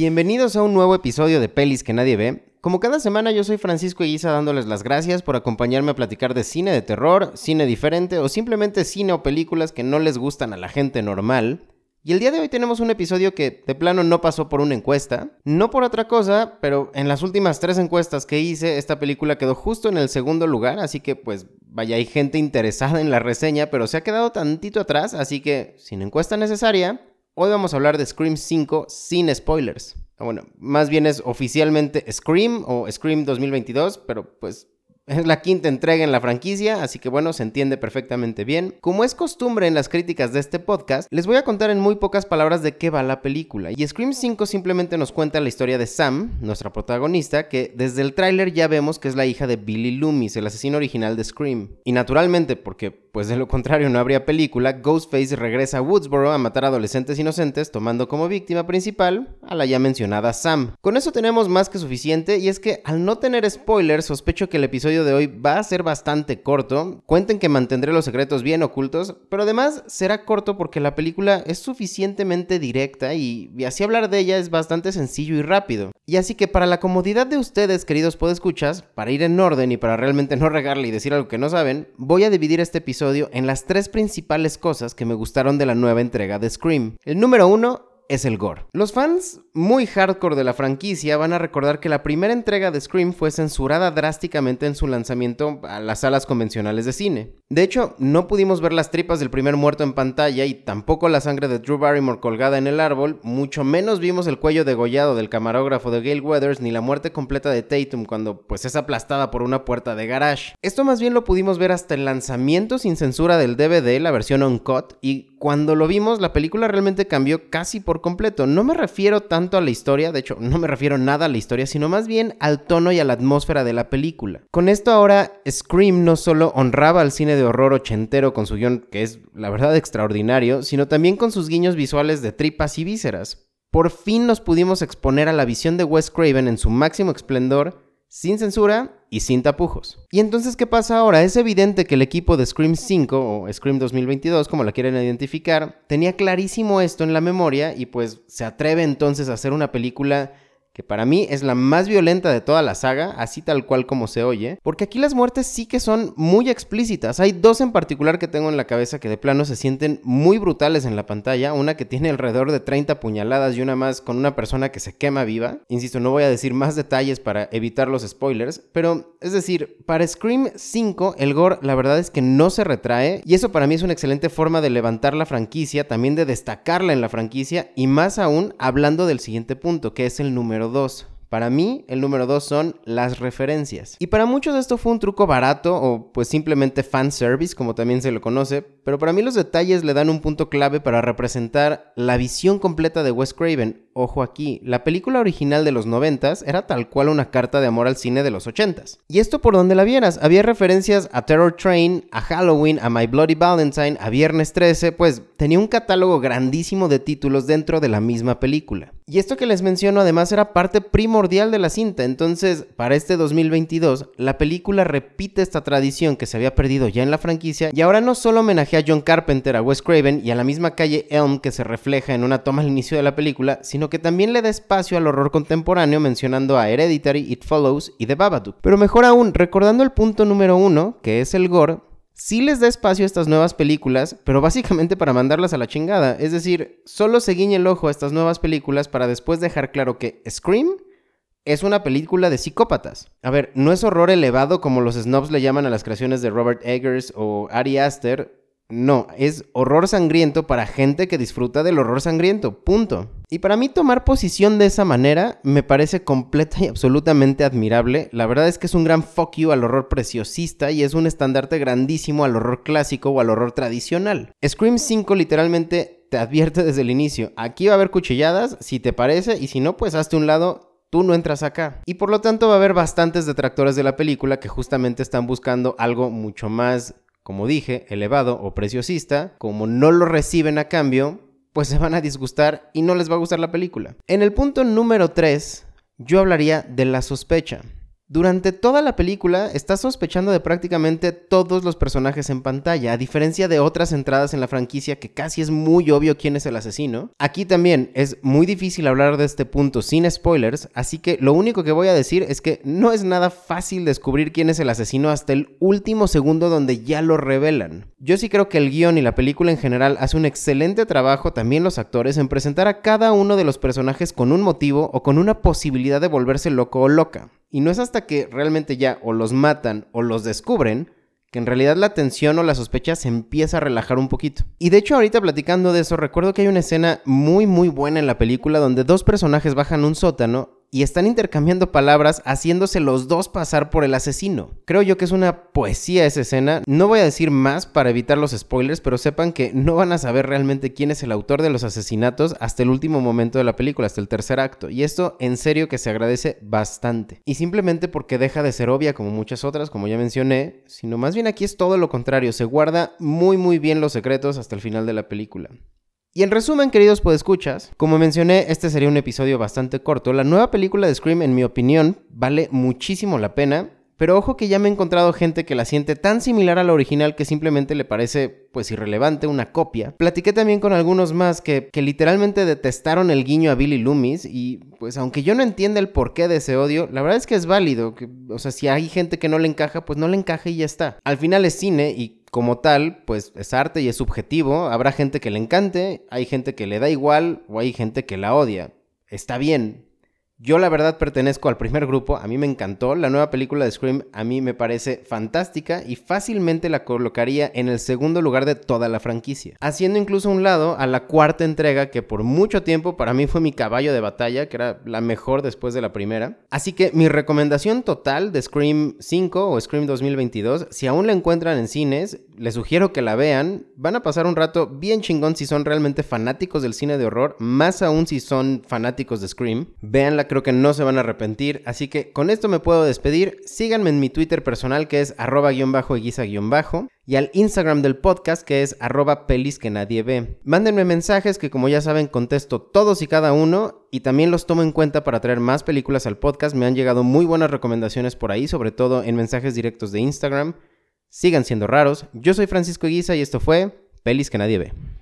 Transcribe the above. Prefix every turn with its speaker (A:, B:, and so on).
A: Bienvenidos a un nuevo episodio de Pelis que nadie ve. Como cada semana yo soy Francisco Eguiza dándoles las gracias por acompañarme a platicar de cine de terror, cine diferente o simplemente cine o películas que no les gustan a la gente normal. Y el día de hoy tenemos un episodio que de plano no pasó por una encuesta, no por otra cosa, pero en las últimas tres encuestas que hice esta película quedó justo en el segundo lugar, así que pues vaya hay gente interesada en la reseña, pero se ha quedado tantito atrás, así que sin encuesta necesaria, Hoy vamos a hablar de Scream 5 sin spoilers. Ah, bueno, más bien es oficialmente Scream o Scream 2022, pero pues es la quinta entrega en la franquicia, así que bueno, se entiende perfectamente bien. Como es costumbre en las críticas de este podcast, les voy a contar en muy pocas palabras de qué va la película. Y Scream 5 simplemente nos cuenta la historia de Sam, nuestra protagonista, que desde el tráiler ya vemos que es la hija de Billy Loomis, el asesino original de Scream. Y naturalmente, porque pues de lo contrario no habría película, Ghostface regresa a Woodsboro a matar adolescentes inocentes, tomando como víctima principal a la ya mencionada Sam. Con eso tenemos más que suficiente, y es que al no tener spoilers, sospecho que el episodio de hoy va a ser bastante corto. Cuenten que mantendré los secretos bien ocultos, pero además será corto porque la película es suficientemente directa y, así hablar de ella es bastante sencillo y rápido. Y así que para la comodidad de ustedes, queridos podescuchas, para ir en orden y para realmente no regarle y decir algo que no saben, voy a dividir este episodio en las tres principales cosas que me gustaron de la nueva entrega de Scream. El número uno es el gore. Los fans muy hardcore de la franquicia van a recordar que la primera entrega de Scream fue censurada drásticamente en su lanzamiento a las salas convencionales de cine. De hecho, no pudimos ver las tripas del primer muerto en pantalla y tampoco la sangre de Drew Barrymore colgada en el árbol, mucho menos vimos el cuello degollado del camarógrafo de Gail Weathers ni la muerte completa de Tatum cuando pues es aplastada por una puerta de garage. Esto más bien lo pudimos ver hasta el lanzamiento sin censura del DVD, la versión uncut, y cuando lo vimos la película realmente cambió casi por completo. No me refiero tanto a la historia, de hecho no me refiero nada a la historia, sino más bien al tono y a la atmósfera de la película. Con esto ahora Scream no solo honraba al cine de horror ochentero con su guion, que es la verdad extraordinario, sino también con sus guiños visuales de tripas y vísceras. Por fin nos pudimos exponer a la visión de Wes Craven en su máximo esplendor, sin censura y sin tapujos. ¿Y entonces qué pasa ahora? Es evidente que el equipo de Scream 5 o Scream 2022, como la quieren identificar, tenía clarísimo esto en la memoria y pues se atreve entonces a hacer una película que para mí es la más violenta de toda la saga, así tal cual como se oye, porque aquí las muertes sí que son muy explícitas. Hay dos en particular que tengo en la cabeza que de plano se sienten muy brutales en la pantalla, una que tiene alrededor de 30 puñaladas y una más con una persona que se quema viva. Insisto, no voy a decir más detalles para evitar los spoilers, pero es decir, para Scream 5 el gore la verdad es que no se retrae y eso para mí es una excelente forma de levantar la franquicia, también de destacarla en la franquicia y más aún hablando del siguiente punto, que es el número 2. Para mí, el número 2 son las referencias. Y para muchos esto fue un truco barato o pues simplemente fan service, como también se lo conoce, pero para mí los detalles le dan un punto clave para representar la visión completa de Wes Craven. Ojo aquí, la película original de los 90 era tal cual una carta de amor al cine de los 80 Y esto por donde la vieras, había referencias a Terror Train, a Halloween, a My Bloody Valentine, a Viernes 13, pues tenía un catálogo grandísimo de títulos dentro de la misma película. Y esto que les menciono además era parte primordial de la cinta, entonces para este 2022 la película repite esta tradición que se había perdido ya en la franquicia y ahora no solo homenajea a John Carpenter, a Wes Craven y a la misma calle Elm que se refleja en una toma al inicio de la película, sino que también le da espacio al horror contemporáneo mencionando a Hereditary, It Follows y The Babadook. Pero mejor aún, recordando el punto número uno, que es el gore, sí les da espacio a estas nuevas películas, pero básicamente para mandarlas a la chingada. Es decir, solo se guiña el ojo a estas nuevas películas para después dejar claro que Scream es una película de psicópatas. A ver, no es horror elevado como los snobs le llaman a las creaciones de Robert Eggers o Ari Aster. No, es horror sangriento para gente que disfruta del horror sangriento, punto. Y para mí tomar posición de esa manera me parece completa y absolutamente admirable. La verdad es que es un gran fuck you al horror preciosista y es un estandarte grandísimo al horror clásico o al horror tradicional. Scream 5 literalmente te advierte desde el inicio, aquí va a haber cuchilladas, si te parece, y si no, pues hazte un lado, tú no entras acá. Y por lo tanto va a haber bastantes detractores de la película que justamente están buscando algo mucho más como dije, elevado o preciosista, como no lo reciben a cambio, pues se van a disgustar y no les va a gustar la película. En el punto número 3, yo hablaría de la sospecha. Durante toda la película estás sospechando de prácticamente todos los personajes en pantalla, a diferencia de otras entradas en la franquicia que casi es muy obvio quién es el asesino. Aquí también es muy difícil hablar de este punto sin spoilers, así que lo único que voy a decir es que no es nada fácil descubrir quién es el asesino hasta el último segundo donde ya lo revelan. Yo sí creo que el guion y la película en general hace un excelente trabajo, también los actores, en presentar a cada uno de los personajes con un motivo o con una posibilidad de volverse loco o loca. Y no es hasta que realmente ya o los matan o los descubren que en realidad la tensión o la sospecha se empieza a relajar un poquito. Y de hecho ahorita platicando de eso, recuerdo que hay una escena muy muy buena en la película donde dos personajes bajan un sótano y están intercambiando palabras haciéndose los dos pasar por el asesino. Creo yo que es una poesía esa escena. No voy a decir más para evitar los spoilers, pero sepan que no van a saber realmente quién es el autor de los asesinatos hasta el último momento de la película, hasta el tercer acto. Y esto en serio que se agradece bastante. Y simplemente porque deja de ser obvia como muchas otras, como ya mencioné, sino más bien aquí es todo lo contrario, se guarda muy muy bien los secretos hasta el final de la película. Y en resumen, queridos podescuchas, como mencioné, este sería un episodio bastante corto. La nueva película de Scream, en mi opinión, vale muchísimo la pena. Pero ojo que ya me he encontrado gente que la siente tan similar a la original que simplemente le parece pues irrelevante, una copia. Platiqué también con algunos más que, que literalmente detestaron el guiño a Billy Loomis y pues aunque yo no entienda el porqué de ese odio, la verdad es que es válido. Que, o sea, si hay gente que no le encaja, pues no le encaja y ya está. Al final es cine y como tal, pues es arte y es subjetivo. Habrá gente que le encante, hay gente que le da igual o hay gente que la odia. Está bien, yo la verdad pertenezco al primer grupo, a mí me encantó, la nueva película de Scream a mí me parece fantástica y fácilmente la colocaría en el segundo lugar de toda la franquicia, haciendo incluso un lado a la cuarta entrega que por mucho tiempo para mí fue mi caballo de batalla, que era la mejor después de la primera. Así que mi recomendación total de Scream 5 o Scream 2022, si aún la encuentran en cines, les sugiero que la vean, van a pasar un rato bien chingón si son realmente fanáticos del cine de horror, más aún si son fanáticos de Scream, véanla creo que no se van a arrepentir. Así que con esto me puedo despedir. Síganme en mi Twitter personal que es arroba guion bajo guion bajo. Y al Instagram del podcast que es arroba pelis que nadie ve. Mándenme mensajes que como ya saben contesto todos y cada uno. Y también los tomo en cuenta para traer más películas al podcast. Me han llegado muy buenas recomendaciones por ahí, sobre todo en mensajes directos de Instagram. Sigan siendo raros. Yo soy Francisco Guisa y esto fue Pelis que nadie ve.